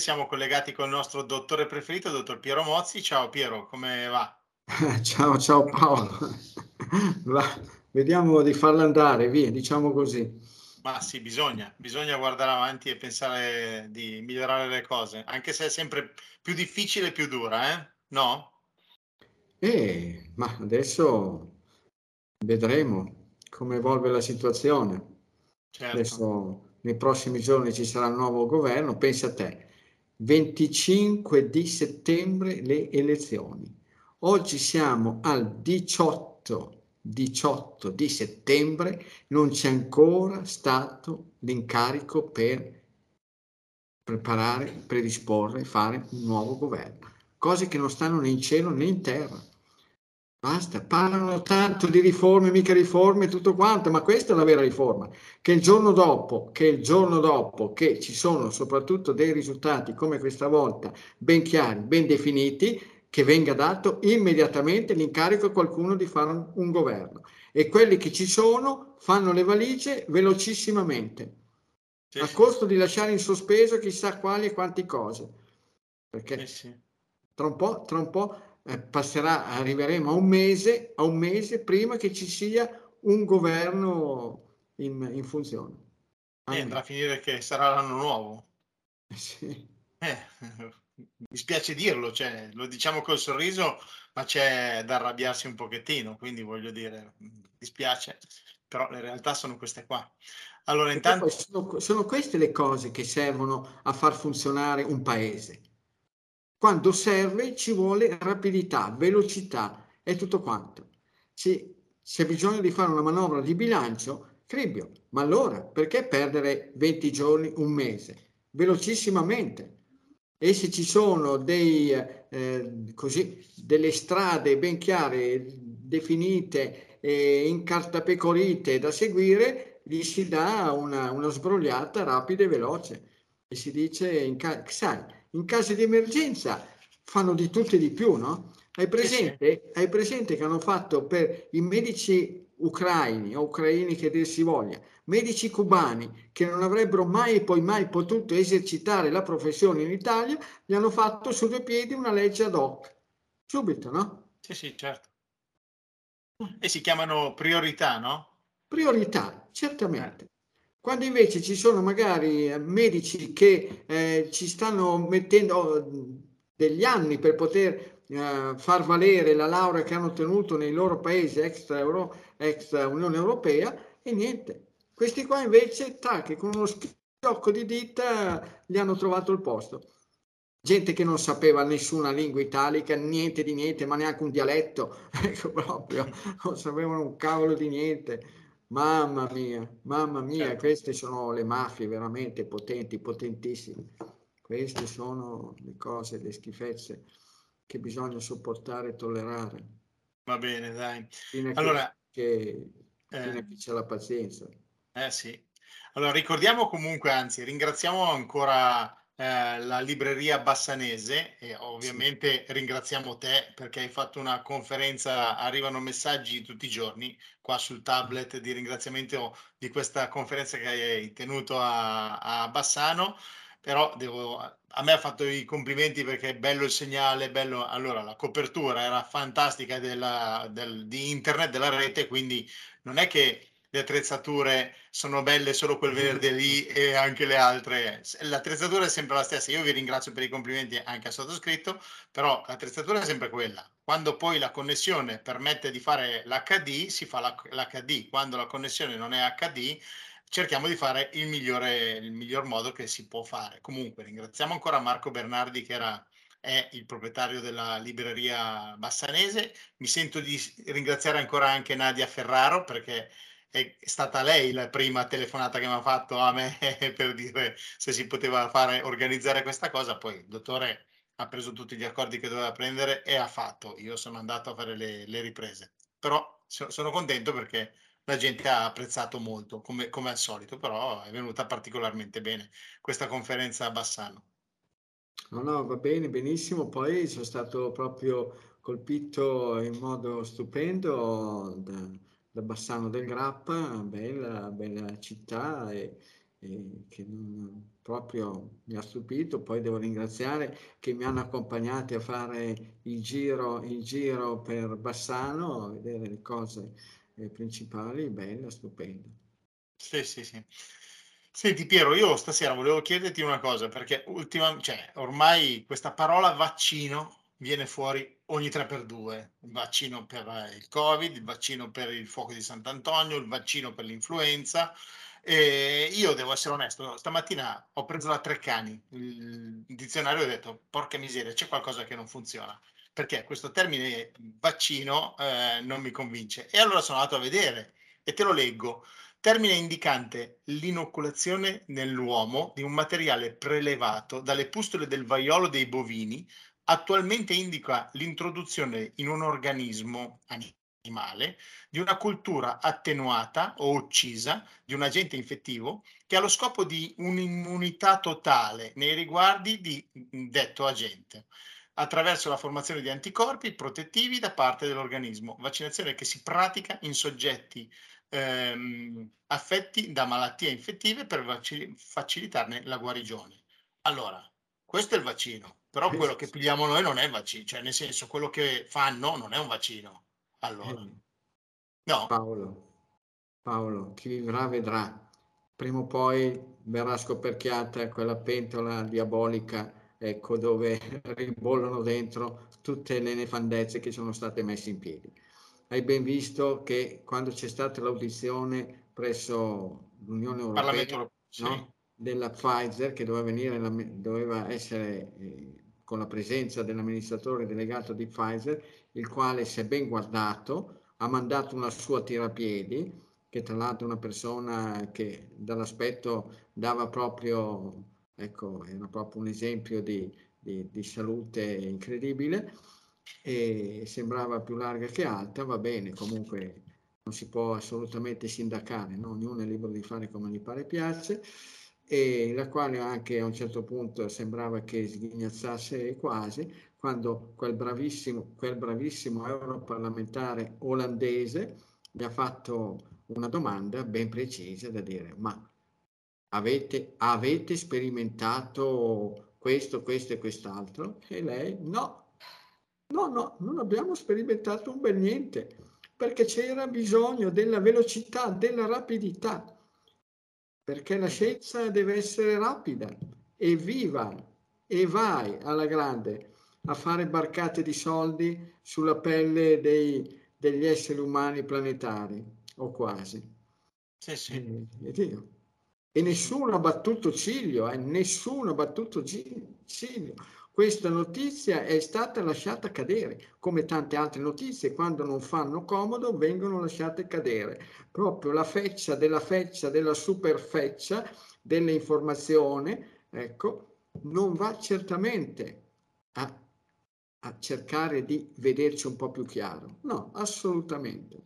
siamo collegati con il nostro dottore preferito, il dottor Piero Mozzi. Ciao Piero, come va? Ciao, ciao Paolo. Va, vediamo di farla andare, via, diciamo così. Ma sì, bisogna, bisogna guardare avanti e pensare di migliorare le cose, anche se è sempre più difficile e più dura, eh? No? Eh, ma adesso vedremo come evolve la situazione. Certo. Adesso nei prossimi giorni ci sarà un nuovo governo, pensa a te, 25 di settembre le elezioni. Oggi siamo al 18, 18 di settembre, non c'è ancora stato l'incarico per preparare, predisporre, fare un nuovo governo. Cose che non stanno né in cielo né in terra. Basta, parlano tanto di riforme, mica riforme, tutto quanto, ma questa è la vera riforma, che il giorno dopo, che il giorno dopo che ci sono soprattutto dei risultati come questa volta ben chiari, ben definiti, che venga dato immediatamente l'incarico a qualcuno di fare un, un governo. E quelli che ci sono fanno le valigie velocissimamente, sì, a costo di lasciare in sospeso chissà quali e quanti cose. Perché sì, tra un po', tra un po' passerà, arriveremo a un mese, a un mese prima che ci sia un governo in, in funzione. Eh, andrà a finire che sarà l'anno nuovo. Eh, sì. Eh, mi spiace dirlo, cioè, lo diciamo col sorriso, ma c'è da arrabbiarsi un pochettino, quindi voglio dire, mi dispiace, però le realtà sono queste qua. Allora, intanto... Sono, sono queste le cose che servono a far funzionare un paese quando serve ci vuole rapidità, velocità e tutto quanto. Se c'è bisogno di fare una manovra di bilancio, cribbio, ma allora perché perdere 20 giorni, un mese? Velocissimamente. E se ci sono dei, eh, così, delle strade ben chiare, definite e incartapecorite da seguire, gli si dà una, una sbrogliata rapida e veloce. E si dice, sai, in caso di emergenza fanno di tutto e di più, no? Hai presente, hai presente che hanno fatto per i medici ucraini o ucraini che dir si voglia, medici cubani che non avrebbero mai e poi mai potuto esercitare la professione in Italia, gli hanno fatto su due piedi una legge ad hoc. Subito, no? Sì, sì, certo. E si chiamano priorità, no? Priorità, certamente. Quando invece ci sono magari eh, medici che eh, ci stanno mettendo degli anni per poter eh, far valere la laurea che hanno ottenuto nei loro paesi extra, Euro, extra Unione Europea e niente. Questi qua invece, tac, con uno schiocco di dita gli hanno trovato il posto. Gente che non sapeva nessuna lingua italica, niente di niente, ma neanche un dialetto, ecco proprio, non sapevano un cavolo di niente Mamma mia, mamma mia, certo. queste sono le mafie veramente potenti, potentissime. Queste sono le cose, le schifezze che bisogna sopportare e tollerare. Va bene, dai. Fino allora, che, fino eh, che c'è la pazienza. Eh sì. Allora, ricordiamo comunque, anzi, ringraziamo ancora eh, la libreria Bassanese e ovviamente sì. ringraziamo te perché hai fatto una conferenza, arrivano messaggi tutti i giorni qua sul tablet di ringraziamento di questa conferenza che hai tenuto a, a Bassano però devo, a me ha fatto i complimenti perché è bello il segnale, bello, allora la copertura era fantastica della, del, di internet, della rete, quindi non è che le attrezzature sono belle solo quel venerdì lì e anche le altre. L'attrezzatura è sempre la stessa. Io vi ringrazio per i complimenti anche a sottoscritto, però l'attrezzatura è sempre quella. Quando poi la connessione permette di fare l'HD, si fa l'HD. Quando la connessione non è HD, cerchiamo di fare il migliore, il miglior modo che si può fare. Comunque, ringraziamo ancora Marco Bernardi che era è il proprietario della libreria bassanese. Mi sento di ringraziare ancora anche Nadia Ferraro perché è stata lei la prima telefonata che mi ha fatto a me per dire se si poteva fare, organizzare questa cosa. Poi il dottore ha preso tutti gli accordi che doveva prendere e ha fatto. Io sono andato a fare le, le riprese. Però sono contento perché la gente ha apprezzato molto, come, come, al solito, però è venuta particolarmente bene questa conferenza a Bassano. No, no, va bene, benissimo. Poi sono stato proprio colpito in modo stupendo da, da Bassano del Grappa, bella, bella città e, eh, che non, proprio mi ha stupito. Poi devo ringraziare che mi hanno accompagnati a fare il giro, il giro per Bassano, a vedere le cose eh, principali, bella, stupenda. Sì, sì, sì. Senti Piero, io stasera volevo chiederti una cosa, perché ultima, cioè, ormai questa parola vaccino viene fuori ogni 3x2, il vaccino per il Covid, il vaccino per il fuoco di Sant'Antonio, il vaccino per l'influenza. E io devo essere onesto, stamattina ho preso la Treccani, il dizionario e ho detto, porca miseria, c'è qualcosa che non funziona, perché questo termine vaccino eh, non mi convince. E allora sono andato a vedere e te lo leggo. Termine indicante l'inoculazione nell'uomo di un materiale prelevato dalle pustole del vaiolo dei bovini attualmente indica l'introduzione in un organismo animale di una cultura attenuata o uccisa di un agente infettivo che ha lo scopo di un'immunità totale nei riguardi di detto agente attraverso la formazione di anticorpi protettivi da parte dell'organismo, vaccinazione che si pratica in soggetti ehm, affetti da malattie infettive per facilitarne la guarigione. Allora, questo è il vaccino, però quello che pigliamo noi non è il vaccino, cioè nel senso quello che fanno non è un vaccino. Allora, eh, no. Paolo, Paolo, chi vivrà vedrà. Prima o poi verrà scoperchiata quella pentola diabolica, ecco, dove ribollono dentro tutte le nefandezze che sono state messe in piedi. Hai ben visto che quando c'è stata l'audizione presso l'Unione Europea sì. no? Della Pfizer, che doveva, venire, doveva essere eh, con la presenza dell'amministratore delegato di Pfizer, il quale si è ben guardato, ha mandato una sua tirapiedi, che tra l'altro è una persona che dall'aspetto dava proprio, ecco, era proprio un esempio di, di, di salute incredibile, e sembrava più larga che alta, va bene, comunque non si può assolutamente sindacare, no? ognuno è libero di fare come gli pare piace e la quale anche a un certo punto sembrava che sghignazzasse quasi, quando quel bravissimo, quel bravissimo europarlamentare olandese gli ha fatto una domanda ben precisa da dire, ma avete, avete sperimentato questo, questo e quest'altro? E lei no, no, no, non abbiamo sperimentato un bel niente, perché c'era bisogno della velocità, della rapidità perché la scienza deve essere rapida e viva e vai alla grande a fare barcate di soldi sulla pelle dei, degli esseri umani planetari, o quasi. Sì, sì. E, e, e nessuno ha battuto ciglio, eh? nessuno ha battuto ciglio questa notizia è stata lasciata cadere, come tante altre notizie, quando non fanno comodo vengono lasciate cadere. Proprio la feccia della feccia, della superfeccia dell'informazione, ecco, non va certamente a, a, cercare di vederci un po' più chiaro. No, assolutamente.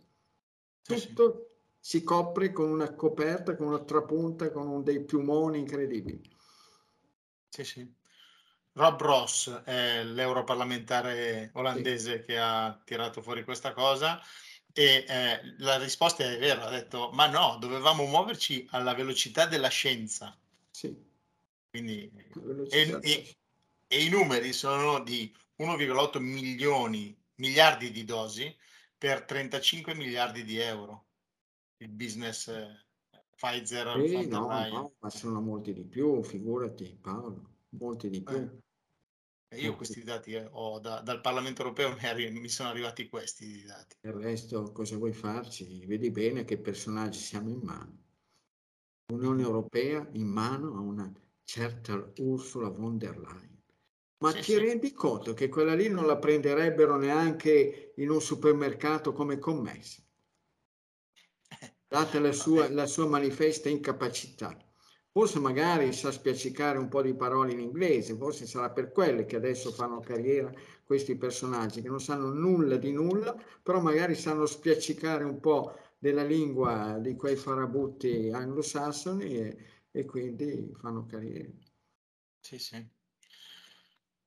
Tutto si copre con una coperta, con una trapunta, con dei piumoni incredibili. Sì, sì. Rob Ross è l'europarlamentare olandese sì. che ha tirato fuori questa cosa e eh, la risposta è vera, ha detto ma no, dovevamo muoverci alla velocità della scienza. Sì. Quindi, e, e, e, i numeri sono di 1,8 milioni, miliardi di dosi per 35 miliardi di euro. Il business eh, Pfizer. Sì, no, no, ma sono molti di più, figurati Paolo molti di più. Eh. Io questi dati eh, ho da, dal Parlamento europeo mi, sono arrivati questi dati. Il resto cosa vuoi farci? Vedi bene che personaggi siamo in mano. L'Unione Europea in mano a una certa Ursula von der Leyen. Ma sì, ti sì. rendi conto che quella lì non la prenderebbero neanche in un supermercato come commessa? Data la sua, la sua manifesta incapacità. Forse magari sa spiaccicare un po' di parole in inglese, forse sarà per quelle che adesso fanno carriera questi personaggi che non sanno nulla di nulla, però magari sanno spiaccicare un po' della lingua di quei farabutti anglosassoni e, e quindi fanno carriera. Sì, sì.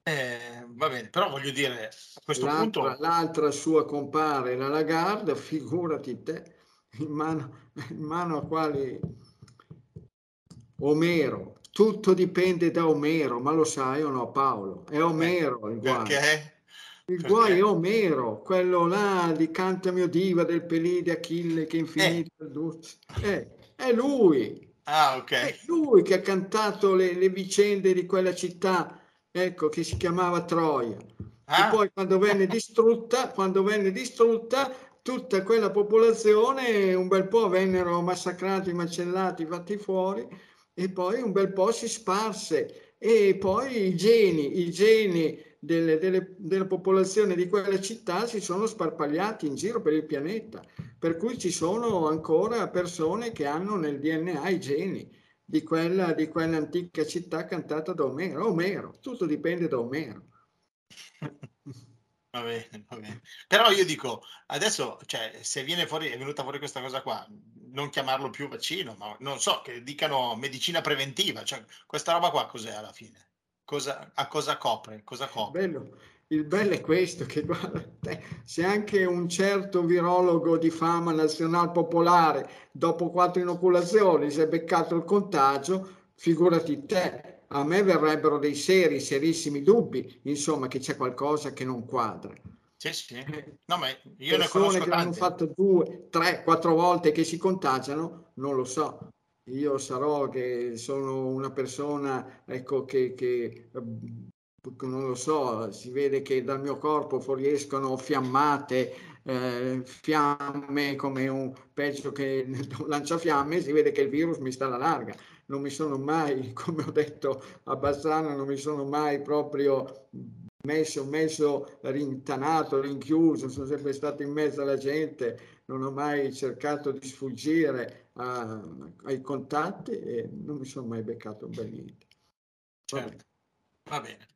Eh, va bene, però voglio dire, a questo l'altra, punto... L'altra sua compare, la Lagarde, figurati te, in mano, in mano a quali Omero, tutto dipende da Omero, ma lo sai o no Paolo? È Omero il guaio. Perché? Il guaio è Omero, quello là di Canta mio diva del Pelide Achille che infinito eh. eh, è lui. Ah, ok. È lui che ha cantato le, le vicende di quella città, ecco, che si chiamava Troia. Ah. E poi quando venne distrutta, quando venne distrutta, tutta quella popolazione, un bel po' vennero massacrati, macellati, fatti fuori, e poi un bel po' si sparse. E poi i geni, i geni delle, delle, della popolazione di quella città si sono sparpagliati in giro per il pianeta, per cui ci sono ancora persone che hanno nel DNA i geni di quella, di quell'antica città cantata da Omero. Omero, tutto dipende da Omero. Va bene, va bene. Però io dico, adesso, cioè, se viene fuori, è venuta fuori questa cosa qua, non chiamarlo più vaccino, ma non so, che dicano medicina preventiva, cioè, questa roba qua cos'è alla fine? cosa, a cosa copre? Cosa copre? Bello. Il bello è questo, che guarda, se anche un certo virologo di fama nazionale popolare dopo quattro inoculazioni si è beccato il contagio, figurati te, a me verrebbero dei seri, serissimi dubbi, insomma, che c'è qualcosa che non quadra. Sì, sì. Eh, no, ma io ne conosco che hanno fatto due, tre, quattro volte che si contagiano, non lo so io sarò che sono una persona ecco, che, che non lo so, si vede che dal mio corpo fuoriescono fiammate, eh, fiamme come un peggio che un lanciafiamme, si vede che il virus mi sta alla larga. Non mi sono mai, come ho detto a Bassano, non mi sono mai proprio messo, messo rintanato, rinchiuso, sono sempre stato in mezzo alla gente, non ho mai cercato di sfuggire a, ai contatti e non mi sono mai beccato un bel niente. Certo. Va bene.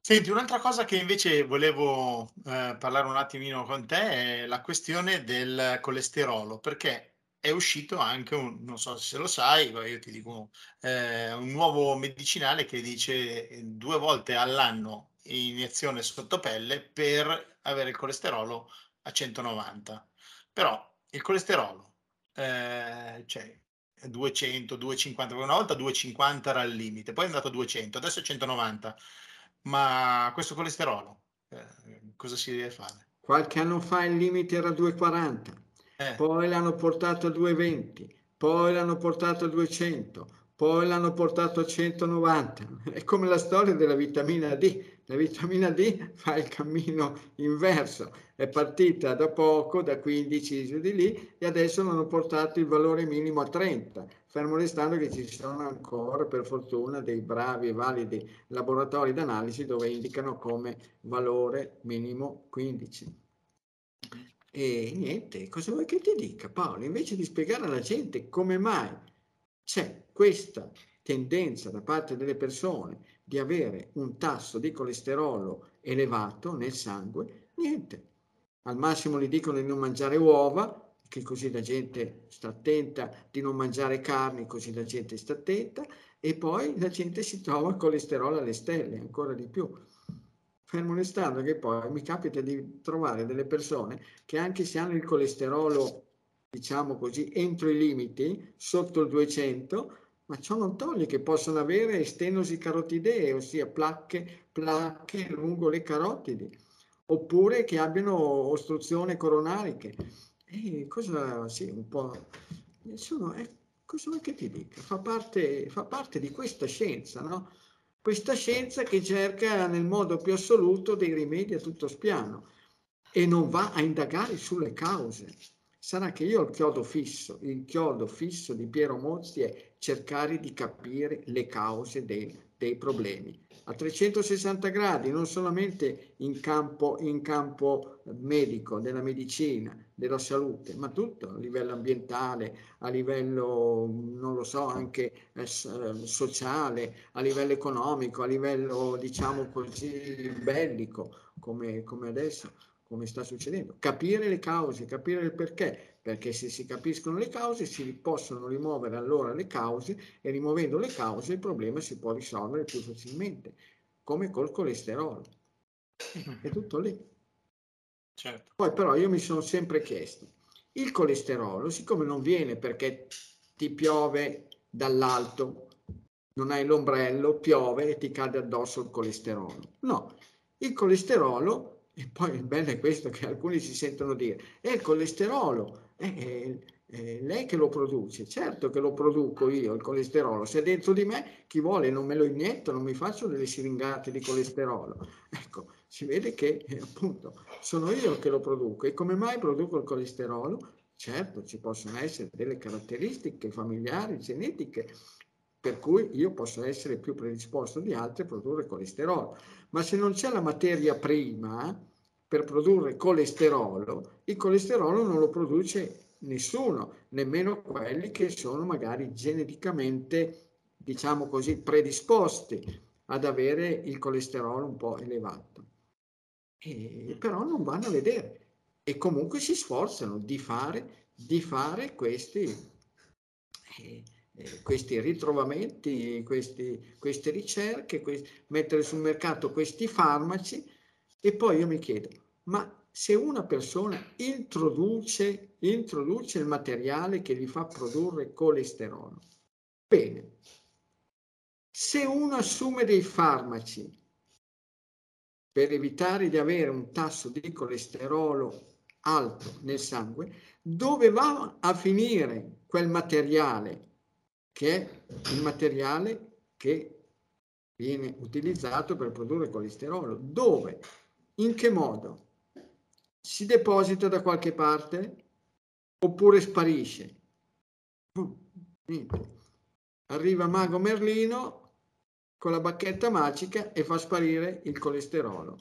Senti, un'altra cosa che invece volevo eh, parlare un attimino con te è la questione del colesterolo, perché è uscito anche un, non so se lo sai, io ti dico, eh, un nuovo medicinale che dice eh, due volte all'anno iniezione sotto pelle per avere il colesterolo a 190. Però il colesterolo, eh, cioè 200, 250, una volta 250 era il limite, poi è andato a 200, adesso è 190. Ma questo colesterolo, eh, cosa si deve fare? Qualche anno fa il limite era 240, eh. poi l'hanno portato a 220, poi l'hanno portato a 200, poi l'hanno portato a 190. È come la storia della vitamina D. La vitamina D fa il cammino inverso, è partita da poco, da 15 giù di lì, e adesso l'hanno portato il valore minimo a 30, fermo restando che ci sono ancora, per fortuna, dei bravi e validi laboratori d'analisi dove indicano come valore minimo 15. E niente, cosa vuoi che ti dica Paolo? Invece di spiegare alla gente come mai c'è questa tendenza da parte delle persone di avere un tasso di colesterolo elevato nel sangue, niente. Al massimo gli dicono di non mangiare uova, che così la gente sta attenta, di non mangiare carni, così la gente sta attenta, e poi la gente si trova colesterolo alle stelle, ancora di più. Fermo restando che poi mi capita di trovare delle persone che anche se hanno il colesterolo diciamo così, entro i limiti, sotto il 200, ma ciò non toglie che possono avere stenosi carotidee, ossia placche, placche lungo le carotidi, oppure che abbiano ostruzione coronariche. E cosa, sì, un po', insomma, eh, cosa vuoi che ti dica? Fa parte, fa parte di questa scienza, no? Questa scienza che cerca nel modo più assoluto dei rimedi a tutto spiano e non va a indagare sulle cause. Sarà che io ho il chiodo fisso, il chiodo fisso di Piero Mozzi è cercare di capire le cause dei, dei problemi. A 360 gradi, non solamente in campo, in campo medico, della medicina, della salute, ma tutto a livello ambientale, a livello, non lo so, anche eh, sociale, a livello economico, a livello, diciamo così, bellico, come, come adesso come sta succedendo, capire le cause, capire il perché, perché se si capiscono le cause si possono rimuovere allora le cause e rimuovendo le cause il problema si può risolvere più facilmente, come col colesterolo. È tutto lì. Certo. Poi però io mi sono sempre chiesto, il colesterolo, siccome non viene perché ti piove dall'alto, non hai l'ombrello, piove e ti cade addosso il colesterolo. No, il colesterolo, e poi il bello è questo che alcuni si sentono dire, è il colesterolo, è, è lei che lo produce, certo che lo produco io il colesterolo, se è dentro di me chi vuole non me lo inietto, non mi faccio delle siringate di colesterolo. Ecco, si vede che eh, appunto sono io che lo produco e come mai produco il colesterolo? Certo, ci possono essere delle caratteristiche familiari, genetiche, per cui io posso essere più predisposto di altri a produrre colesterolo. Ma se non c'è la materia prima per produrre colesterolo, il colesterolo non lo produce nessuno, nemmeno quelli che sono magari geneticamente, diciamo così, predisposti ad avere il colesterolo un po' elevato. E, però non vanno a vedere e comunque si sforzano di fare, di fare questi, eh, eh, questi ritrovamenti, questi, queste ricerche, questi, mettere sul mercato questi farmaci e poi io mi chiedo, ma se una persona introduce, introduce il materiale che gli fa produrre colesterolo, bene, se uno assume dei farmaci per evitare di avere un tasso di colesterolo alto nel sangue, dove va a finire quel materiale che è il materiale che viene utilizzato per produrre colesterolo? Dove? In che modo? si deposita da qualche parte oppure sparisce. Niente. Arriva Mago Merlino con la bacchetta magica e fa sparire il colesterolo.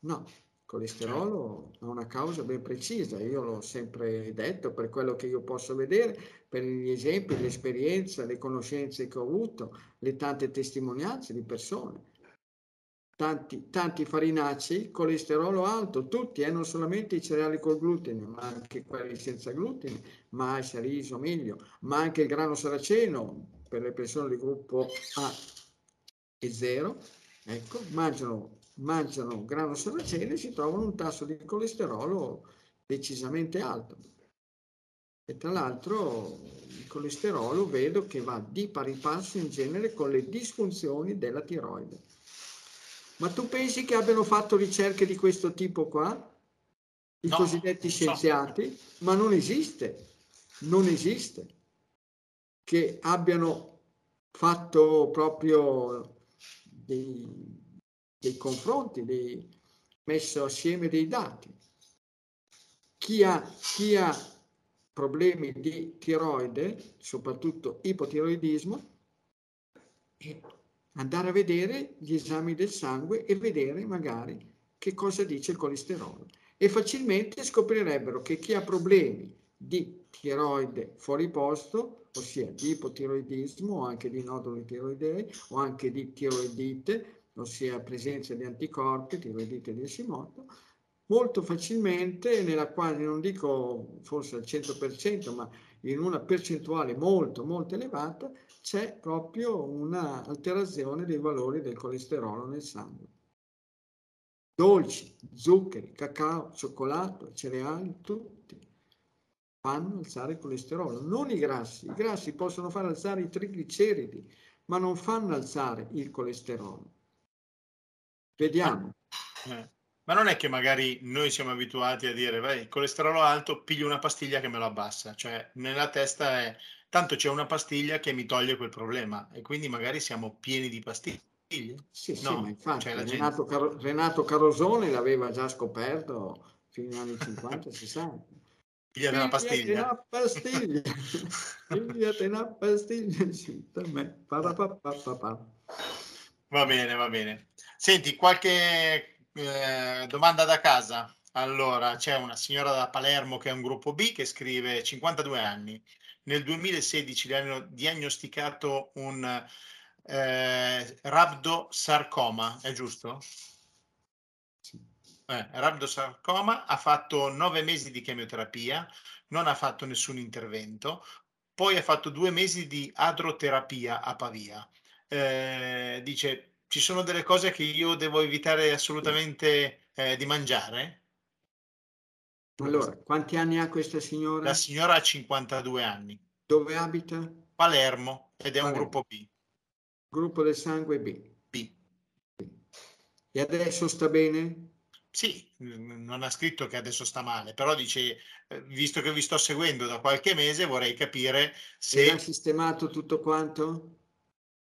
No, il colesterolo ha una causa ben precisa, io l'ho sempre detto per quello che io posso vedere, per gli esempi, l'esperienza, le conoscenze che ho avuto, le tante testimonianze di persone tanti, tanti farinacei, colesterolo alto, tutti, eh, non solamente i cereali col glutine, ma anche quelli senza glutine, mais, riso, miglio, ma anche il grano saraceno per le persone di gruppo A e 0, ecco, mangiano, mangiano grano saraceno e si trovano un tasso di colesterolo decisamente alto. E tra l'altro il colesterolo vedo che va di pari passo in genere con le disfunzioni della tiroide. Ma tu pensi che abbiano fatto ricerche di questo tipo qua? I no, cosiddetti scienziati? So. Ma non esiste, non esiste che abbiano fatto proprio dei, dei confronti, dei, messo assieme dei dati. Chi ha, chi ha problemi di tiroide, soprattutto ipotiroidismo, andare a vedere gli esami del sangue e vedere magari che cosa dice il colesterolo. E facilmente scoprirebbero che chi ha problemi di tiroide fuori posto, ossia di ipotiroidismo o anche di noduli tiroidei o anche di tiroidite, ossia presenza di anticorpi, tiroidite di Hashimoto, molto facilmente, nella quale non dico forse al 100%, ma in una percentuale molto molto elevata, c'è proprio un'alterazione dei valori del colesterolo nel sangue. Dolci, zuccheri, cacao, cioccolato, cereali, tutti fanno alzare il colesterolo, non i grassi. I grassi possono far alzare i trigliceridi, ma non fanno alzare il colesterolo. Vediamo. Eh. Ma non è che magari noi siamo abituati a dire, vai, colesterolo alto, piglio una pastiglia che me lo abbassa, cioè nella testa è tanto c'è una pastiglia che mi toglie quel problema e quindi magari siamo pieni di pastiglie. Sì, no, sì, ma infatti cioè Renato, Car- Renato, Carosone l'aveva già scoperto fino agli anni 50, 60. Pigliate una pastiglia. una pastiglia. Pigliate una pastiglia, sì. Va bene, va bene. Senti, qualche eh, domanda da casa? Allora, c'è una signora da Palermo che è un gruppo B che scrive 52 anni nel 2016 le hanno diagnosticato un eh, rabdosarcoma, è giusto? Eh, rabdosarcoma, ha fatto nove mesi di chemioterapia, non ha fatto nessun intervento, poi ha fatto due mesi di adroterapia a Pavia. Eh, dice, ci sono delle cose che io devo evitare assolutamente eh, di mangiare? Allora, quanti anni ha questa signora? La signora ha 52 anni. Dove abita? Palermo ed è Palermo. un gruppo B. Gruppo del sangue B. B. E adesso sta bene? Sì, non ha scritto che adesso sta male, però dice, eh, visto che vi sto seguendo da qualche mese, vorrei capire se... E ha sistemato tutto quanto?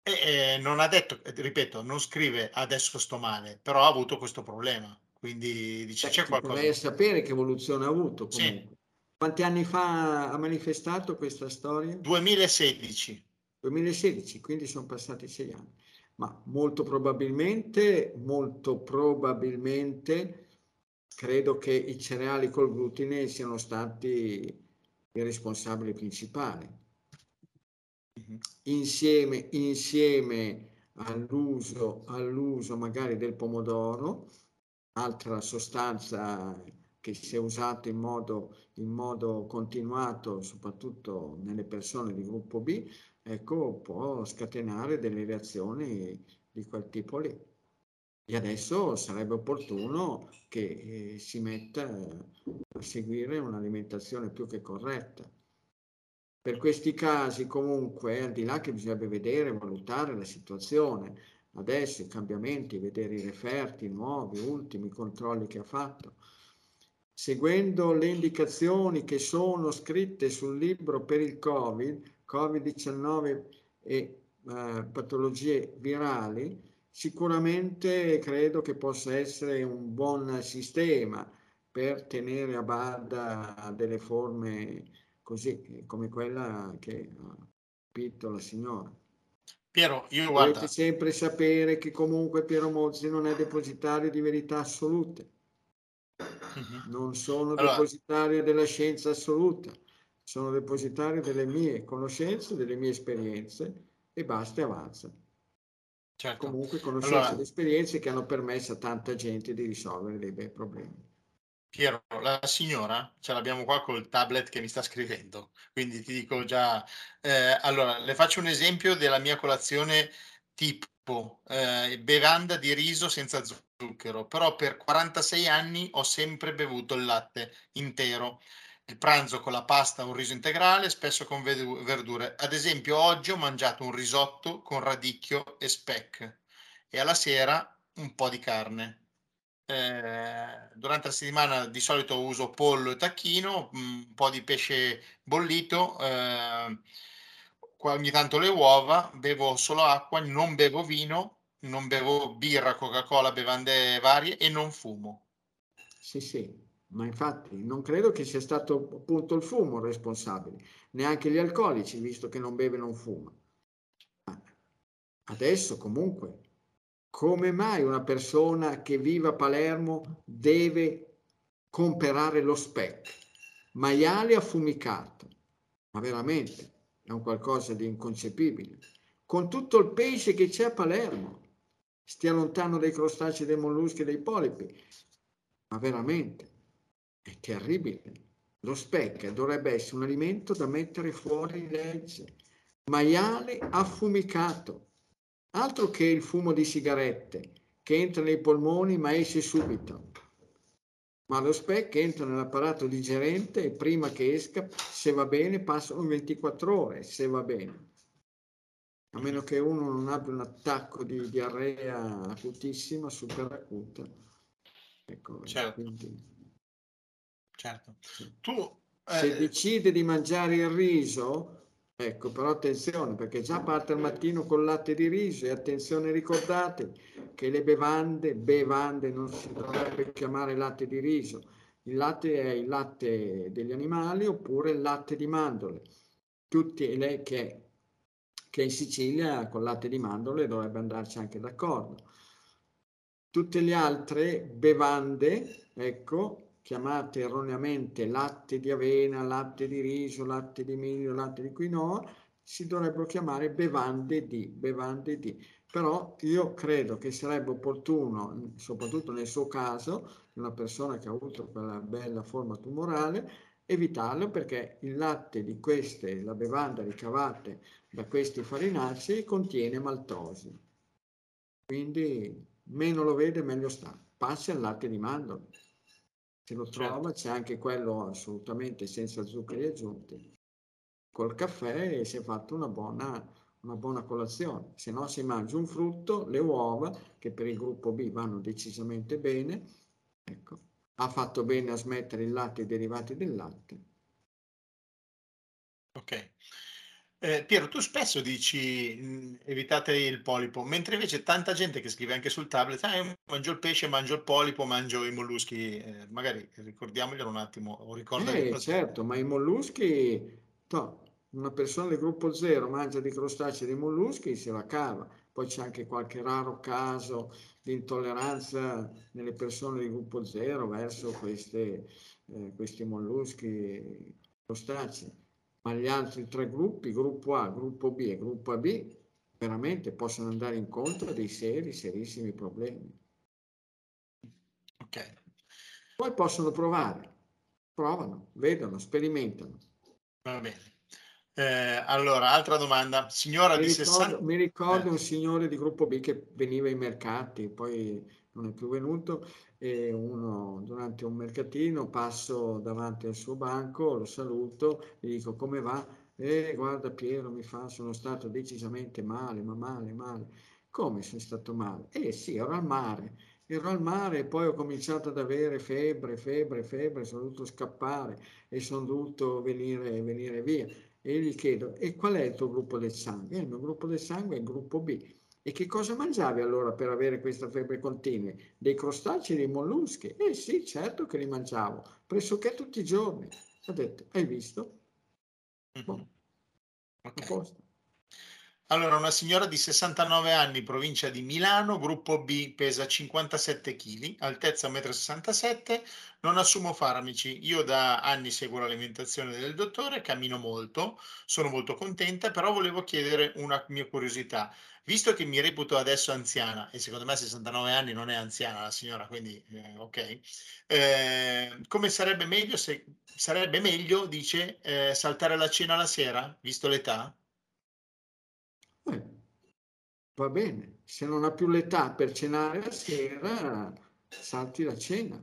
Eh, eh, non ha detto, eh, ripeto, non scrive adesso sto male, però ha avuto questo problema. Quindi dice Beh, c'è qualcosa. Vorrei sapere che evoluzione ha avuto Sì. comunque. Quanti anni fa ha manifestato questa storia? 2016. 2016, quindi sono passati sei anni. Ma molto probabilmente, molto probabilmente, credo che i cereali col glutine siano stati i responsabili principali. Insieme, insieme all'uso, all'uso magari del pomodoro, altra sostanza che si è usata in modo, in modo continuato, soprattutto nelle persone di gruppo B, ecco, può scatenare delle reazioni di quel tipo lì. E adesso sarebbe opportuno che eh, si metta a seguire un'alimentazione più che corretta. Per questi casi comunque, al di là che bisognerebbe vedere, valutare la situazione, adesso i cambiamenti, vedere i referti nuovi, ultimi controlli che ha fatto, seguendo le indicazioni che sono scritte sul libro per il Covid, Covid-19 e eh, patologie virali, sicuramente credo che possa essere un buon sistema per tenere a bada delle forme così come quella che ha capito la signora. Piero, io Dovete guarda, sempre sapere che comunque Piero Mozzi non è depositario di verità assolute, Mhm. non sono Allora- depositario della scienza assoluta, sono depositario delle mie conoscenze, delle mie esperienze e basta e avanza. certo. Comunque conoscenze Allora- ed esperienze che hanno permesso a tanta gente di risolvere dei bei problemi. Piero, la signora, ce l'abbiamo qua col tablet che mi sta scrivendo, quindi ti dico già, eh, allora, le faccio un esempio della mia colazione tipo eh, bevanda di riso senza zucchero, però per 46 anni ho sempre bevuto il latte intero. Il pranzo con la pasta, un riso integrale, spesso con verdure. Ad esempio, oggi ho mangiato un risotto con radicchio e speck e alla sera un po' di carne. Eh, durante la settimana di solito uso pollo e tacchino, mm, un po' di pesce bollito, eh, ogni tanto le uova, bevo solo acqua, non bevo vino, non bevo birra, Coca-Cola, bevande varie e non fumo. Sì, sì, ma infatti non credo che sia stato appunto il fumo il responsabile, neanche gli alcolici, visto che non beve e non fuma. Ma adesso comunque, come mai una persona che vive a Palermo deve comprare lo speck? Maiale affumicato, ma veramente è un qualcosa di inconcepibile. Con tutto il pesce che c'è a Palermo, stia lontano dai crostacei, dei molluschi e dei polipi, ma veramente è terribile. Lo speck dovrebbe essere un alimento da mettere fuori legge. Maiale affumicato, altro che il fumo di sigarette che entra nei polmoni ma esce subito. Ma lo speck entra nell'apparato digerente e prima che esca, se va bene, passano 24 ore, se va bene. A meno che uno non abbia un attacco di diarrea acutissima, super acuta. Ecco, Certo. quindi Certo. Tu, se eh, decide di mangiare il riso, ecco, però attenzione, perché già parte al mattino con latte di riso e attenzione, ricordate che le bevande, bevande non si dovrebbe chiamare latte di riso. Il latte è il latte degli animali oppure il latte di mandorle. Tutti lei che, che in Sicilia con latte di mandorle dovrebbe andarci anche d'accordo. Tutte le altre bevande, ecco, chiamate erroneamente latte di avena, latte di riso, latte di miglio, latte di quinoa, si dovrebbero chiamare bevande di, bevande di. Però io credo che sarebbe opportuno, soprattutto nel suo caso, una persona che ha avuto quella bella forma tumorale, evitarlo perché il latte di queste, la bevanda ricavata da questi farinacei contiene maltosi. Quindi meno lo vede meglio sta. Passi al latte di mandorle. Se lo Certo. trova c'è anche quello assolutamente senza zuccheri aggiunti. col caffè e si è fatto una buona, una buona colazione. Se no si mangia un frutto, le uova, che per il gruppo B vanno decisamente bene. Ecco, ha fatto bene a smettere il latte e i derivati del latte. Ok. Eh, Piero, tu spesso dici mh, evitate il polipo, mentre invece tanta gente che scrive anche sul tablet, ah, mangio il pesce, mangio il polipo, mangio i molluschi, eh, magari ricordiamoglielo un attimo, o ricordali. Eh, certo, ma i molluschi, no, una persona del gruppo zero mangia di crostacei e di molluschi, se la cava. Poi c'è anche qualche raro caso di intolleranza nelle persone di gruppo zero verso queste, eh, questi molluschi crostacei ma gli altri tre gruppi, gruppo A, gruppo B e gruppo AB, veramente possono andare incontro a dei seri, serissimi problemi. Ok. Poi possono provare, provano, vedono, sperimentano. Va bene. Eh, allora, altra domanda. Signora mi di ricordo, 60... Mi ricordo eh. un signore di gruppo B che veniva ai mercati, poi non è più venuto, e uno durante un mercatino passo davanti al suo banco, lo saluto, gli dico come va? E eh, guarda Piero mi fa, sono stato decisamente male, ma male, male. Come sono stato male? Eh sì, ero al mare, ero al mare e poi ho cominciato ad avere febbre, febbre, febbre, sono dovuto scappare e sono dovuto venire, venire via. E gli chiedo, e qual è il tuo gruppo del sangue? Eh, il mio gruppo del sangue è il gruppo B. E che cosa mangiavi allora per avere questa febbre continua? Dei crostacei, dei molluschi? Eh sì, certo che li mangiavo, pressoché tutti i giorni. Ho detto, hai visto? Boh. Okay. Allora, una signora di 69 anni, provincia di Milano, gruppo B, pesa 57 kg, altezza 1,67 m, non assumo farmaci. Io da anni seguo l'alimentazione del dottore, cammino molto, sono molto contenta, però volevo chiedere una mia curiosità visto che mi reputo adesso anziana, e secondo me a 69 anni non è anziana la signora, quindi eh, ok, eh, come sarebbe meglio se sarebbe meglio, dice, eh, saltare la cena la sera, visto l'età? Eh, va bene, se non ha più l'età per cenare la sera, salti la cena.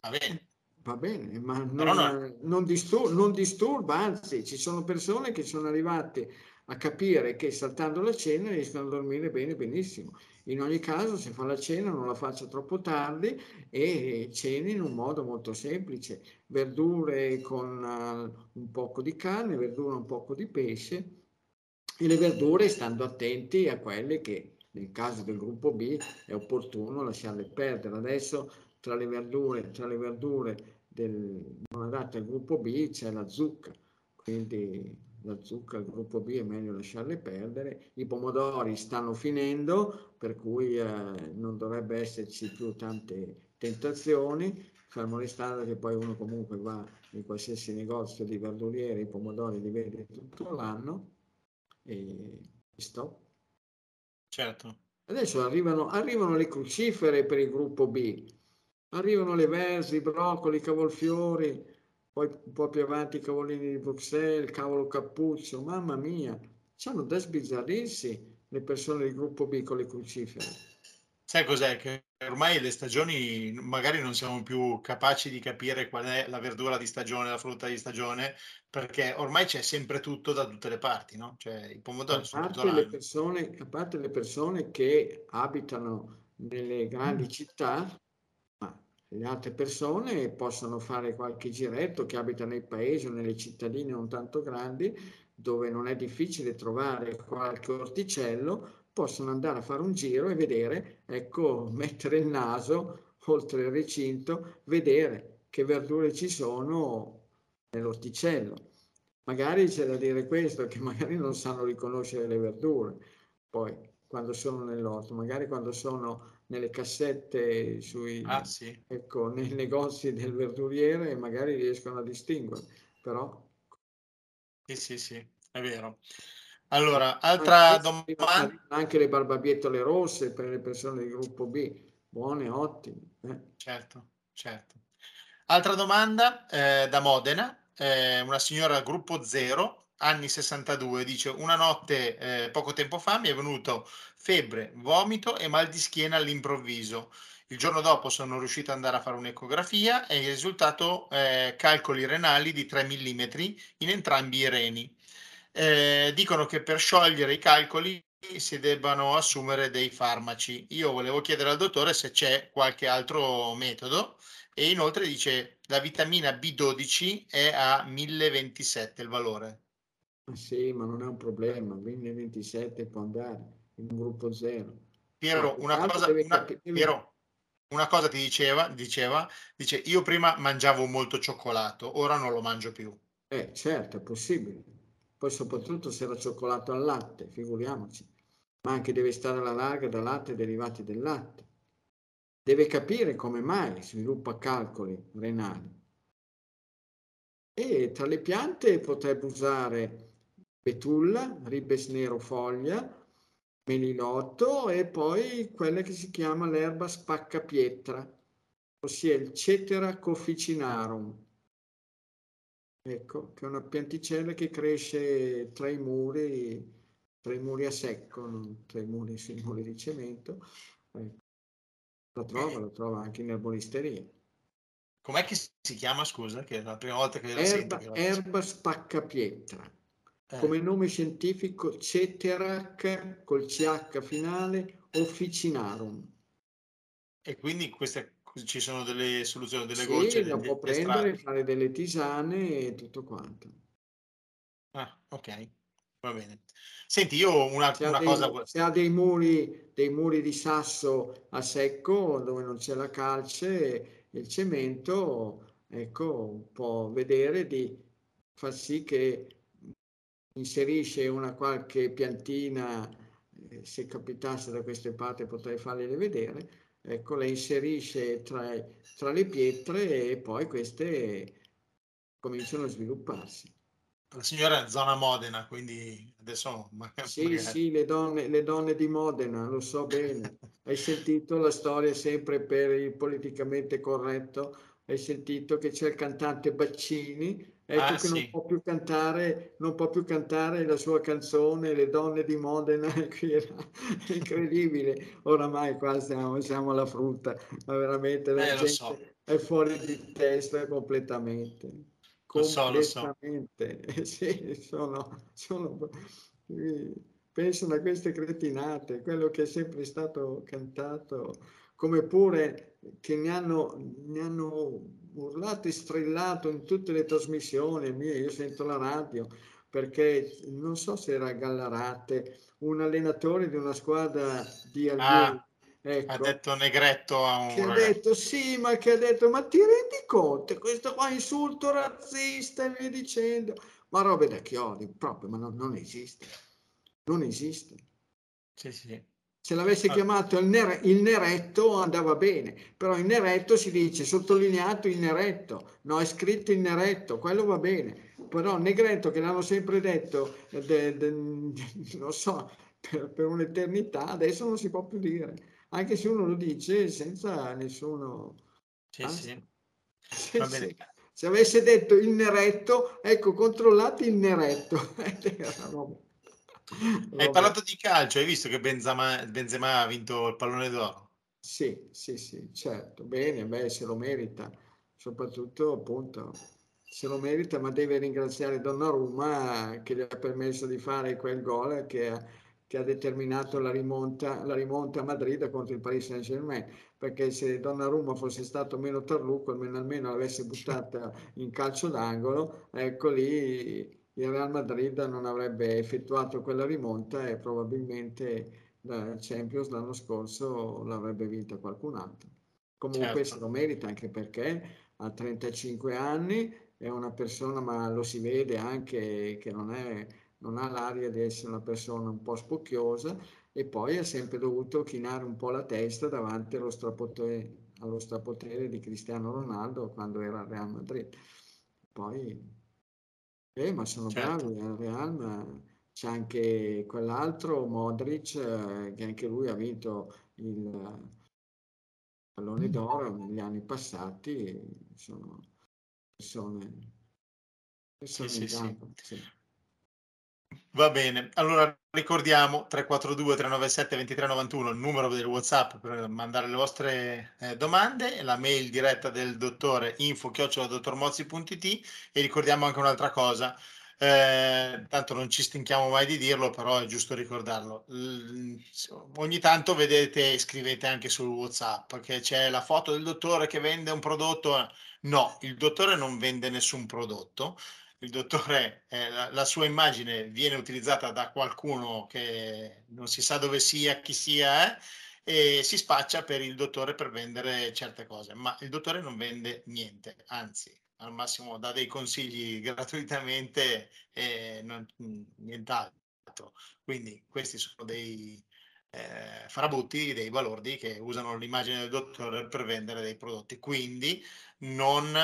Va bene. Va bene, ma non, non... non, disturba, non disturba, anzi, ci sono persone che sono arrivate a capire che saltando la cena riescono a dormire bene, benissimo. In ogni caso, se fa la cena, non la faccia troppo tardi e ceni in un modo molto semplice. Verdure con uh, un poco di carne, verdure un poco di pesce e le verdure stando attenti a quelle che nel caso del gruppo B è opportuno lasciarle perdere. Adesso tra le verdure, tra le verdure del, non adatte al gruppo B c'è la zucca, quindi la zucca al gruppo B è meglio lasciarle perdere, i pomodori stanno finendo, per cui eh, non dovrebbe esserci più tante tentazioni, fermo restando che poi uno comunque va in qualsiasi negozio di verduriere, i pomodori li vede tutto l'anno e stop. Certo. Adesso arrivano, arrivano le crucifere per il gruppo B, arrivano le versi, i broccoli, i cavolfiori, poi un po' più avanti i cavolini di Bruxelles, il cavolo cappuccio, mamma mia, c'hanno da sbizzarrirsi le persone del gruppo B con le crucifere. Sai cos'è? Che ormai le stagioni magari non siamo più capaci di capire qual è la verdura di stagione, la frutta di stagione, perché ormai c'è sempre tutto da tutte le parti, no? Cioè i pomodori a sono tutto le persone, A parte le persone che abitano nelle grandi mm. città, le altre persone possono fare qualche giretto che abitano nei paesi o nelle cittadine non tanto grandi, dove non è difficile trovare qualche orticello, possono andare a fare un giro e vedere, ecco, mettere il naso oltre il recinto, vedere che verdure ci sono nell'orticello. Magari c'è da dire questo, che magari non sanno riconoscere le verdure, poi quando sono nell'orto, magari quando sono nelle cassette, sui, ah, sì. ecco, nei negozi del verduriere magari riescono a distinguere, però... Sì, sì, sì, è vero. Allora, altra domanda... Anche le barbabiettole rosse per le persone del gruppo B, buone, ottime. Eh. Certo, certo. Altra domanda eh, da Modena, eh, una signora gruppo 0 anni 62, dice una notte eh, poco tempo fa mi è venuto febbre, vomito e mal di schiena all'improvviso. Il giorno dopo sono riuscito ad andare a fare un'ecografia e il risultato è calcoli renali di 3 mm in entrambi i reni. Eh, dicono che per sciogliere i calcoli si debbano assumere dei farmaci. Io volevo chiedere al dottore se c'è qualche altro metodo e inoltre dice la vitamina B12 è a 1027 il valore. Sì, ma non è un problema, 1027 può andare in un gruppo zero. Piero, una cosa, una, Piero, una cosa ti diceva, diceva, dice io prima mangiavo molto cioccolato, ora non lo mangio più. Eh, certo, è possibile. Poi soprattutto se era cioccolato al latte, figuriamoci. Ma anche deve stare alla larga da latte e derivati del latte. Deve capire come mai sviluppa calcoli renali. E tra le piante potrebbe usare betulla, ribes nero foglia, melilotto e poi quella che si chiama l'erba spaccapietra, ossia il Cetera cofficinarum. Ecco, che è una pianticella che cresce tra i muri, tra i muri a secco, non tra i muri, sui muri di cemento. Ecco. La trova, la trova anche in erboristeria. Com'è che si chiama, scusa, che è la prima volta che la erba, sento? Erba spaccapietra. Come nome scientifico Ceterac col CH finale officinarum. E quindi queste, ci sono delle soluzioni, delle sì, gocce? la può prendere, estratti. fare delle tisane e tutto quanto. Ah, ok, va bene. Senti, io una, se una dei, cosa... Se ha dei muri, dei muri di sasso a secco dove non c'è la calce e il cemento, ecco, può vedere di far sì che inserisce una qualche piantina, eh, se capitasse da queste parti potrei farle vedere, ecco, le inserisce tra, tra le pietre e poi queste cominciano a svilupparsi. La signora è zona Modena, quindi adesso... Magari... Sì, sì, le donne, le donne di Modena, lo so bene. Hai sentito la storia sempre per il politicamente corretto? Hai sentito che c'è il cantante Baccini Ecco ah, che sì. non può più cantare, non può più cantare la sua canzone, Le donne di Modena, qui era incredibile. Oramai qua siamo, siamo alla frutta, ma veramente la eh, gente so. è fuori di testa completamente. Completamente. Lo so, lo so. sì, sono, sono, pensano a queste cretinate, quello che è sempre stato cantato, come pure che ne hanno, ne hanno urlato e strillato in tutte le trasmissioni mie, io sento la radio, perché non so se era Gallarate, un allenatore di una squadra di Albion. Ah, ecco, ha detto Negretto a un che ha detto sì, ma che ha detto ma ti rendi conto, questo qua insulto razzista e via dicendo, ma robe da chiodi, proprio, ma non, non esiste, non esiste. Sì, sì. Se l'avesse chiamato il, ner- il, neretto andava bene, però il neretto si dice sottolineato il neretto, no, è scritto il neretto, quello va bene. Però negretto che l'hanno sempre detto, de, de, non so, per, per, un'eternità, adesso non si può più dire, anche se uno lo dice senza nessuno... Sì, sì. sì, sì. Se avesse detto il neretto, ecco, controllate il neretto. Hai parlato di calcio, hai visto che Benzema, Benzema ha vinto il pallone d'oro? Sì, sì, sì, certo. Bene, beh, se lo merita, soprattutto appunto se lo merita, ma deve ringraziare Donnarumma che gli ha permesso di fare quel gol che ha, che ha determinato la rimonta, la rimonta, a Madrid contro il Paris Saint Germain, perché se Donnarumma fosse stato meno tarlucco, almeno, almeno l'avesse buttata in calcio d'angolo, ecco lì il Real Madrid non avrebbe effettuato quella rimonta e probabilmente la Champions l'anno scorso l'avrebbe vinta qualcun altro. Comunque certo. se lo merita anche perché ha 35 anni, è una persona, ma lo si vede anche che non, è, non ha l'aria di essere una persona un po' spocchiosa e poi ha sempre dovuto chinare un po' la testa davanti allo strapotere, allo strapotere di Cristiano Ronaldo quando era al Real Madrid. Poi eh, ma sono certo. bravi al Real, ma c'è anche quell'altro, Modric, eh, che anche lui ha vinto il pallone d'oro negli anni passati, sono persone, persone sì, sì, sì. Va bene, allora ricordiamo 342 397 2391 il numero del WhatsApp per mandare le vostre eh, domande, la mail diretta del dottore info dottormozzi.it e ricordiamo anche un'altra cosa, eh, tanto non ci stinchiamo mai di dirlo, però è giusto ricordarlo. L- ogni tanto vedete, scrivete anche sul WhatsApp che c'è la foto del dottore che vende un prodotto. No, il dottore non vende nessun prodotto il dottore, eh, la, la, sua immagine viene utilizzata da qualcuno che non si sa dove sia, chi sia, eh, e si spaccia per il dottore per vendere certe cose, ma il dottore non vende niente, anzi al massimo dà dei consigli gratuitamente e non, nient'altro. Quindi questi sono dei eh, farabutti, dei balordi che usano l'immagine del dottore per vendere dei prodotti. Quindi non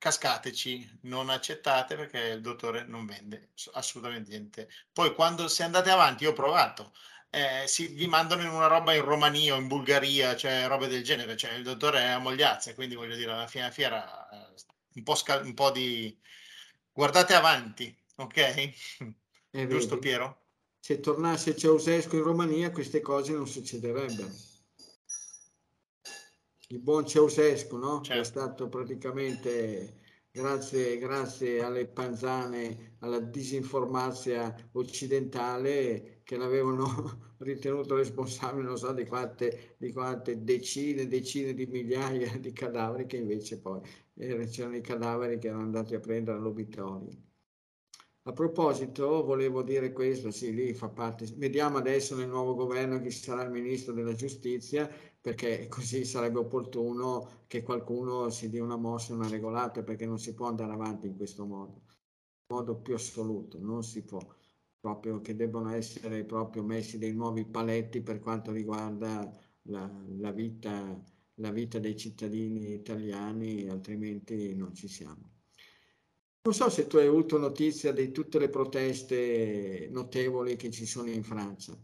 cascateci, non accettate perché il dottore non vende assolutamente niente. Poi quando se andate avanti, io ho provato, eh, si, vi mandano in una roba in Romania o in Bulgaria, cioè robe del genere, cioè il dottore è a Mogliazze, quindi voglio dire, alla fine della fiera eh, un, po scal- un po' di... guardate avanti, ok? Giusto Piero? Se tornasse Ceausescu in Romania queste cose non succederebbero il buon Ceausescu, no? Certo. che è certo. stato praticamente grazie, grazie alle panzane, alla disinformazione occidentale che l'avevano ritenuto responsabile non so di quante, di quante decine e decine di migliaia di cadaveri che invece poi c'erano i cadaveri che erano andati a prendere all'obitorio. A proposito, volevo dire questo, sì, lì fa parte, vediamo adesso nel nuovo governo chi sarà il ministro della giustizia, perché così sarebbe opportuno che qualcuno si dia una mossa, una regolata, perché non si può andare avanti in questo modo, in modo più assoluto, non si può, proprio che debbano essere proprio messi dei nuovi paletti per quanto riguarda la, la, vita, la vita dei cittadini italiani, altrimenti non ci siamo. Non so se tu hai avuto notizia di tutte le proteste notevoli che ci sono in Francia.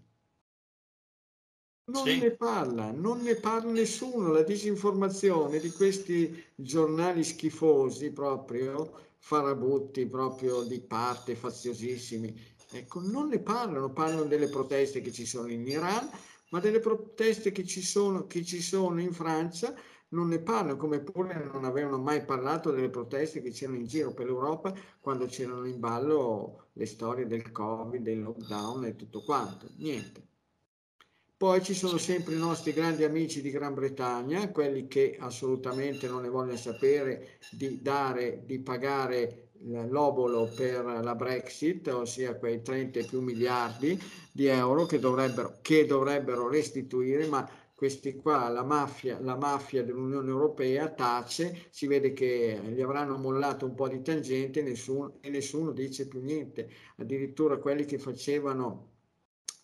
Non sì. ne parla, non ne parla nessuno. La disinformazione di questi giornali schifosi proprio, farabutti proprio di parte, faziosissimi, ecco, non ne parlano, parlano delle proteste che ci sono in Iran, ma delle proteste che ci sono, che ci sono in Francia non ne parlano, come pure non avevano mai parlato delle proteste che c'erano in giro per l'Europa quando c'erano in ballo le storie del Covid, del lockdown e tutto quanto. Niente. Poi ci sono sempre i nostri grandi amici di Gran Bretagna, quelli che assolutamente non ne vogliono sapere di dare, di pagare l'obolo per la Brexit, ossia quei 30 più miliardi di euro che dovrebbero, che dovrebbero restituire, ma questi qua, la mafia, la mafia dell'Unione Europea tace, si vede che gli avranno mollato un po' di tangente nessuno, e nessuno dice più niente. Addirittura quelli che facevano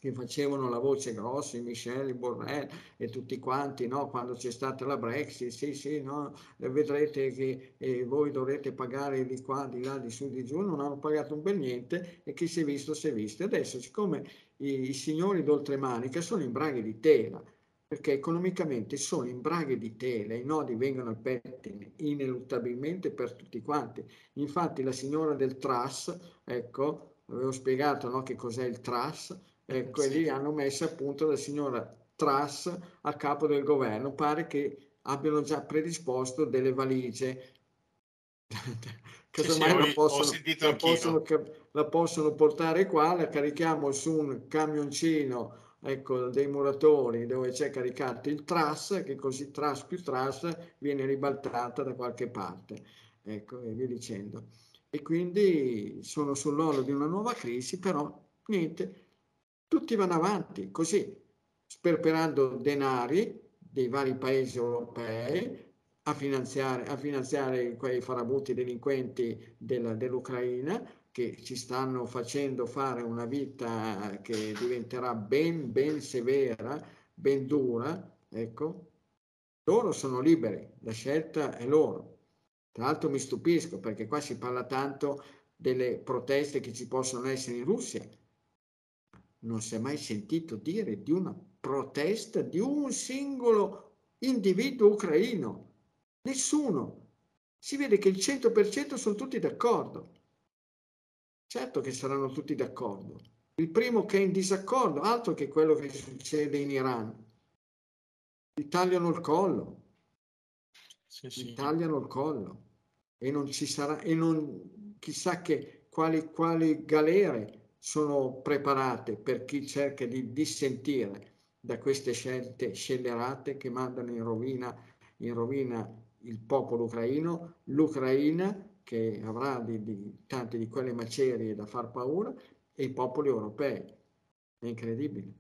che facevano la voce grossa, Michel, Borrell e tutti quanti, no? quando c'è stata la Brexit, sì, sì, no? vedrete che eh, voi dovrete pagare di qua, di là, di su, di giù, non hanno pagato un bel niente e chi si è visto si è visto. Adesso, siccome i, i signori d'oltremanica sono in braghe di tela, perché economicamente sono in braghe di tela, i nodi vengono al pettine ineluttabilmente per tutti quanti. Infatti la signora del TRAS, ecco, avevo spiegato no, che cos'è il TRAS, Ecco, e lì hanno messo appunto la signora Truss a capo del governo. Pare che abbiano già predisposto delle valigie. Casomai sì, sì, la, possono, la, possono, la possono portare qua, la carichiamo su un camioncino ecco, dei muratori dove c'è caricato il truss, che così truss più truss viene ribaltata da qualche parte, ecco, e via dicendo. E quindi sono sull'oro di una nuova crisi, però niente, tutti vanno avanti così, sperperando denari dei vari paesi europei a finanziare, a finanziare quei farabutti delinquenti della, dell'Ucraina che ci stanno facendo fare una vita che diventerà ben, ben severa, ben dura, ecco, loro sono liberi, la scelta è loro. Tra l'altro mi stupisco perché qua si parla tanto delle proteste che ci possono essere in Russia, non si è mai sentito dire di una protesta di un singolo individuo ucraino. Nessuno. Si vede che il 100% sono tutti d'accordo. certo che saranno tutti d'accordo. Il primo che è in disaccordo, altro che quello che succede in Iran. Gli tagliano il collo. Sì, sì. Gli tagliano il collo. E non ci sarà, e non chissà che quali, quali galere sono preparate per chi cerca di dissentire da queste scelte scellerate che mandano in rovina, in rovina il popolo ucraino, l'Ucraina che avrà di, di, tante di quelle macerie da far paura e i popoli europei. È incredibile.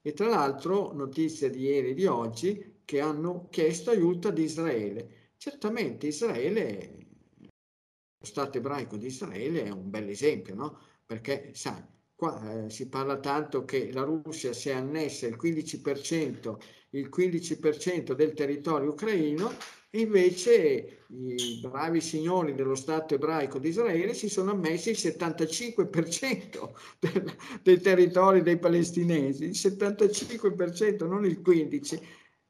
E tra l'altro notizie di ieri e di oggi che hanno chiesto aiuto ad Israele. Certamente Israele, lo Stato ebraico di Israele è un bel esempio, no? Perché, sai, Qua eh, si parla tanto che la Russia si è annessa il 15%, il 15% del territorio ucraino e invece i bravi signori dello Stato ebraico di Israele si sono ammessi il 75% del, del territorio dei palestinesi, il 75%, non il 15%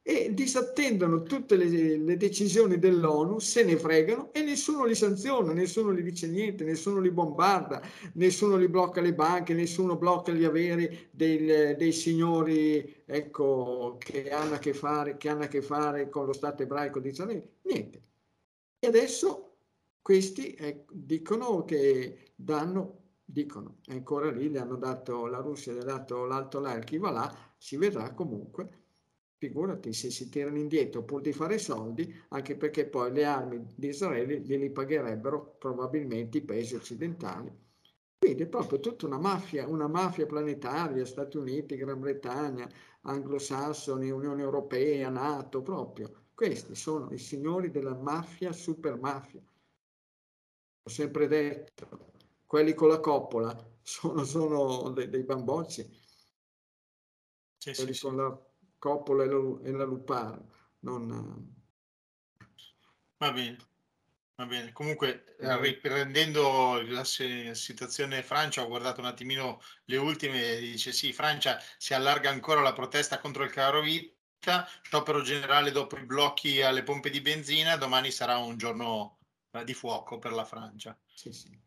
e disattendono tutte le, le, decisioni dell'ONU, se ne fregano e nessuno li sanziona, nessuno gli dice niente, nessuno li bombarda, nessuno li blocca le banche, nessuno blocca gli averi del, dei signori ecco, che, hanno a che fare, che hanno a che fare con lo Stato ebraico di Israele, niente. E adesso questi eh, dicono che danno, dicono, ancora lì, le hanno dato, la Russia le ha dato l'alto là, il chi va là, si vedrà comunque figurati se si tirano indietro pur di fare soldi, anche perché poi le armi di Israele glieli pagherebbero probabilmente i paesi occidentali. Quindi è proprio tutta una mafia, una mafia planetaria, Stati Uniti, Gran Bretagna, anglosassoni, Unione Europea, Nato, proprio. Questi sono i signori della mafia, super mafia. Ho sempre detto, quelli con la coppola sono, sono dei, dei bambocci. Sì, quelli sì, con sì. la Coppola e la Luparo. Non... Va bene, va bene. Comunque, eh, riprendendo la situazione Francia, ho guardato un attimino le ultime, dice sì, Francia si allarga ancora la protesta contro il caro vita, sciopero generale dopo i blocchi alle pompe di benzina, domani sarà un giorno eh, di fuoco per la Francia. Sì, sì.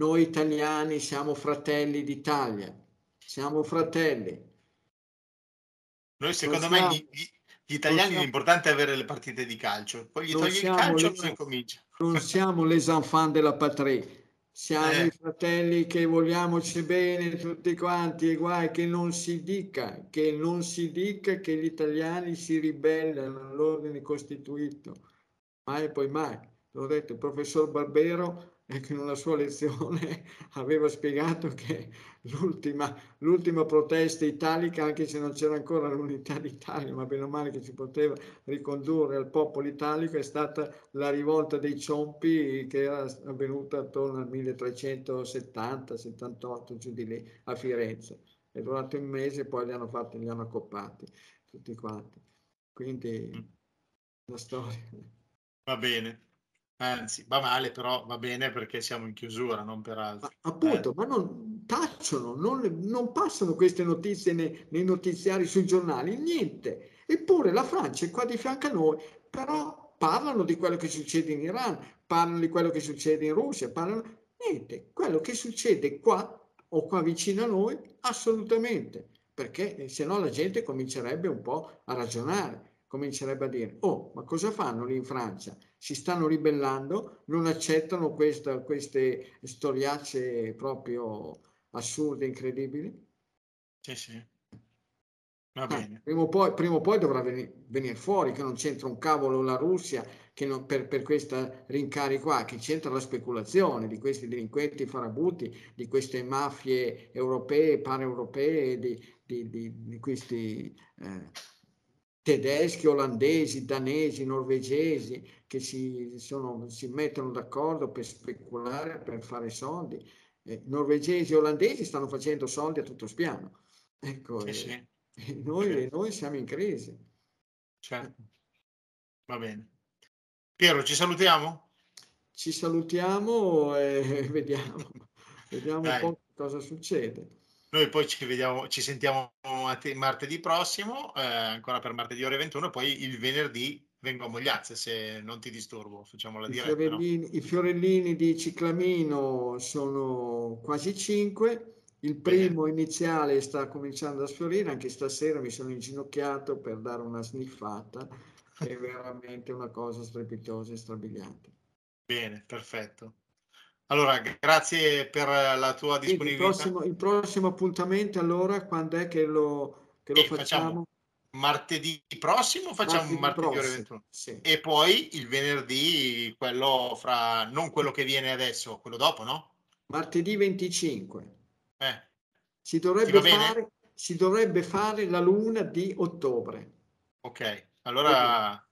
Noi italiani siamo fratelli d'Italia, siamo fratelli noi secondo me gli, gli italiani siamo, l'importante è avere le partite di calcio, poi gli togli il calcio e non comincia. Non siamo les enfants della patrie, siamo eh. i fratelli che vogliamoci bene tutti quanti e guai che non si dica, che non si dica che gli italiani si ribellano all'ordine costituito. Mai e poi mai. L'ho detto, il professor Barbero ecco, in una sua lezione aveva spiegato che l'ultima, l'ultima protesta italica, anche se non c'era ancora l'unità d'Italia, ma bene o male che si poteva ricondurre al popolo italico, è stata la rivolta dei Ciompi che era avvenuta attorno al 1370-78 giù di lì a Firenze. È durato un mese e poi li hanno fatti, li hanno accoppati tutti quanti. Quindi mm. la storia. Va bene. Anzi, va male, però va bene perché siamo in chiusura, non per altro. appunto, eh. ma non tacciono, non, non passano queste notizie nei, nei, notiziari sui giornali, niente. Eppure la Francia è qua di fianco a noi, però parlano di quello che succede in Iran, parlano di quello che succede in Russia, parlano... Niente, quello che succede qua o qua vicino a noi, assolutamente, perché se no la gente comincerebbe un po' a ragionare comincerebbe a dire, oh, ma cosa fanno lì in Francia? Si stanno ribellando, non accettano questa, queste storiacce proprio assurde, incredibili? Sì, sì. Va ah, bene. prima, o poi, prima o poi dovrà venire, venire, fuori che non c'entra un cavolo la Russia che non, per, per questa rincari qua, che c'entra la speculazione di questi delinquenti farabuti, di queste mafie europee, paneuropee, di, di, di, di questi... Eh, tedeschi, olandesi, danesi, norvegesi che si, sono, si mettono d'accordo per speculare, per fare soldi. Eh, norvegesi e olandesi stanno facendo soldi a tutto spiano. Ecco, sì, sì. E noi, noi, siamo in crisi. Certo. Va bene. Piero, ci salutiamo? Ci salutiamo e vediamo, vediamo un po' cosa succede. Noi poi ci vediamo, ci sentiamo martedì prossimo, eh, ancora per martedì ore 21, poi il venerdì vengo a Mogliazze se non ti disturbo, facciamo la I diretta. no? fiorellini, I fiorellini di Ciclamino sono quasi 5. Il Bene. primo iniziale sta cominciando a sfiorire, anche stasera mi sono inginocchiato per dare una sniffata, è veramente una cosa strepitosa e strabiliante. Bene, perfetto. Allora, grazie per la tua Quindi il disponibilità. prossimo, il prossimo appuntamento allora, quando è che lo, che lo facciamo facciamo? martedì prossimo, facciamo martedì, ore prossimo, 21. sì. E poi il venerdì, quello fra, non quello che viene adesso, quello dopo, no? Martedì 25. Eh, Si dovrebbe fare, si dovrebbe fare la luna di ottobre. ok. Allora,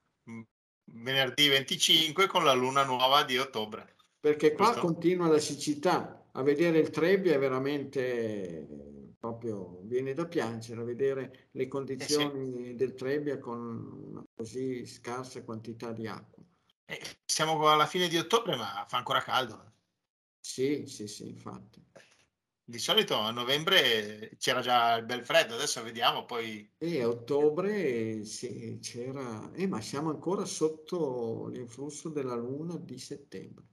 venerdì 25 con la luna nuova di ottobre. Perché qua Giusto? continua la siccità. A vedere il Trebbia è veramente proprio viene da piangere a vedere le condizioni del Trebbia con una così scarsa quantità di acqua. Eh, siamo alla fine di ottobre, ma fa ancora caldo. Sì, sì, sì, infatti. Di solito a novembre c'era già il bel freddo, adesso vediamo, poi E a ottobre sì, c'era, eh, ma siamo ancora sotto l'influsso della luna di settembre.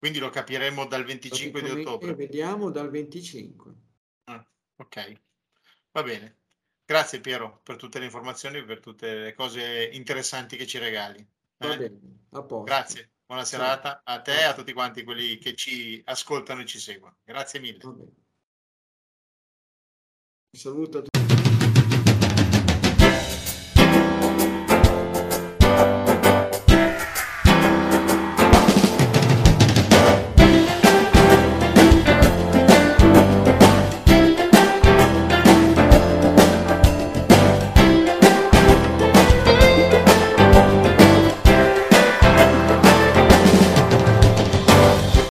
Quindi lo capiremo dal 25 di ottobre. vediamo dal 25. Ah, ok, va bene. Grazie Piero per tutte le informazioni, per tutte le cose interessanti che ci regali. Eh? bene. Grazie, buona serata a te e a tutti quanti quelli che ci ascoltano e ci seguono. Grazie mille. Un saluto a tutti.